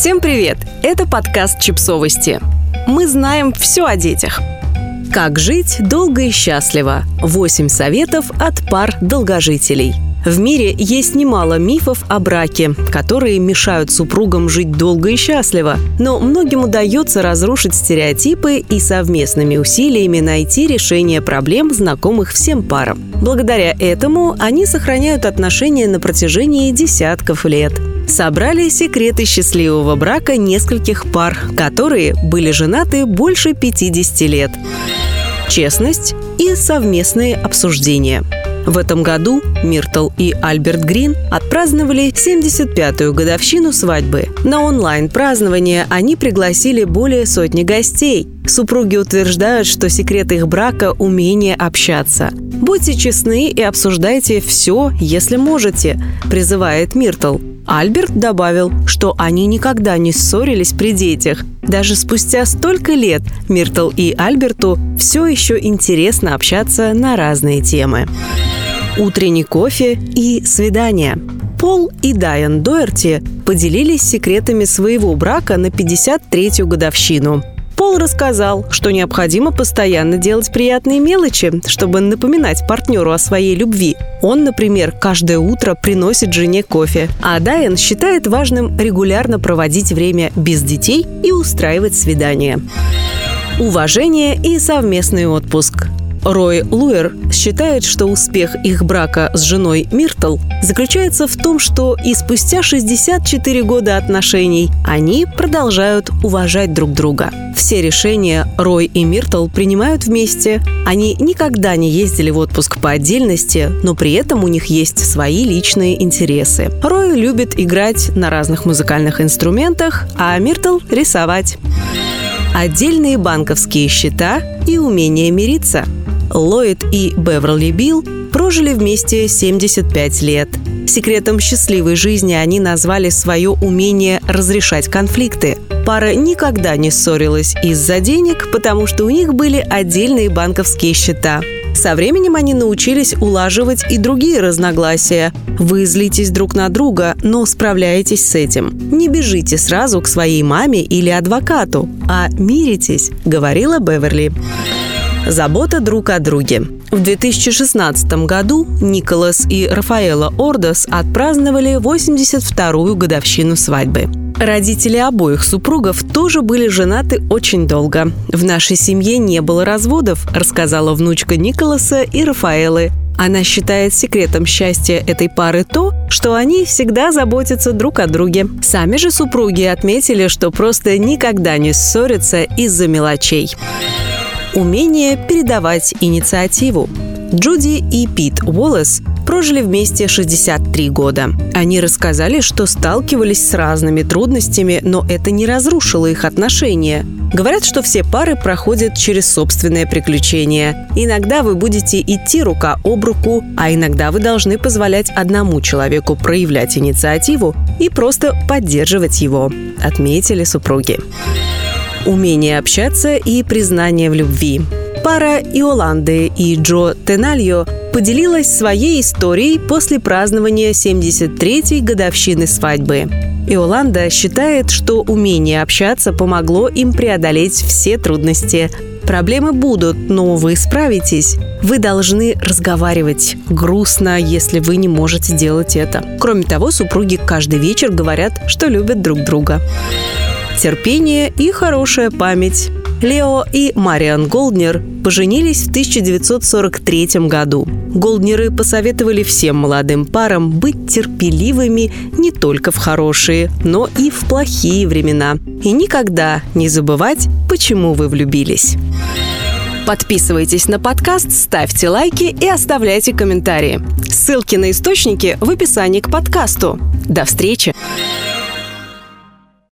Всем привет! Это подкаст «Чипсовости». Мы знаем все о детях. Как жить долго и счастливо. 8 советов от пар долгожителей. В мире есть немало мифов о браке, которые мешают супругам жить долго и счастливо. Но многим удается разрушить стереотипы и совместными усилиями найти решение проблем, знакомых всем парам. Благодаря этому они сохраняют отношения на протяжении десятков лет собрали секреты счастливого брака нескольких пар, которые были женаты больше 50 лет. Честность и совместные обсуждения. В этом году Миртл и Альберт Грин отпраздновали 75-ю годовщину свадьбы. На онлайн-празднование они пригласили более сотни гостей. Супруги утверждают, что секрет их брака – умение общаться. «Будьте честны и обсуждайте все, если можете», – призывает Миртл. Альберт добавил, что они никогда не ссорились при детях. Даже спустя столько лет Миртл и Альберту все еще интересно общаться на разные темы. Утренний кофе и свидание. Пол и Дайан Доерти поделились секретами своего брака на 53-ю годовщину. Пол рассказал, что необходимо постоянно делать приятные мелочи, чтобы напоминать партнеру о своей любви. Он, например, каждое утро приносит жене кофе. А Дайан считает важным регулярно проводить время без детей и устраивать свидания. Уважение и совместный отпуск. Рой Луэр считает, что успех их брака с женой Миртл заключается в том, что и спустя 64 года отношений они продолжают уважать друг друга. Все решения Рой и Миртл принимают вместе. Они никогда не ездили в отпуск по отдельности, но при этом у них есть свои личные интересы. Рой любит играть на разных музыкальных инструментах, а Миртл – рисовать. Отдельные банковские счета и умение мириться – Ллойд и Беверли Билл прожили вместе 75 лет. Секретом счастливой жизни они назвали свое умение разрешать конфликты. Пара никогда не ссорилась из-за денег, потому что у них были отдельные банковские счета. Со временем они научились улаживать и другие разногласия. Вы злитесь друг на друга, но справляетесь с этим. Не бежите сразу к своей маме или адвокату, а миритесь, говорила Беверли. Забота друг о друге. В 2016 году Николас и Рафаэла Ордос отпраздновали 82-ю годовщину свадьбы. Родители обоих супругов тоже были женаты очень долго. В нашей семье не было разводов, рассказала внучка Николаса и Рафаэлы. Она считает секретом счастья этой пары то, что они всегда заботятся друг о друге. Сами же супруги отметили, что просто никогда не ссорятся из-за мелочей. Умение передавать инициативу. Джуди и Пит Уоллес прожили вместе 63 года. Они рассказали, что сталкивались с разными трудностями, но это не разрушило их отношения. Говорят, что все пары проходят через собственное приключение. Иногда вы будете идти рука об руку, а иногда вы должны позволять одному человеку проявлять инициативу и просто поддерживать его, отметили супруги умение общаться и признание в любви. Пара Иоланды и Джо Тенальо поделилась своей историей после празднования 73-й годовщины свадьбы. Иоланда считает, что умение общаться помогло им преодолеть все трудности. Проблемы будут, но вы справитесь. Вы должны разговаривать. Грустно, если вы не можете делать это. Кроме того, супруги каждый вечер говорят, что любят друг друга терпение и хорошая память. Лео и Мариан Голднер поженились в 1943 году. Голднеры посоветовали всем молодым парам быть терпеливыми не только в хорошие, но и в плохие времена. И никогда не забывать, почему вы влюбились. Подписывайтесь на подкаст, ставьте лайки и оставляйте комментарии. Ссылки на источники в описании к подкасту. До встречи!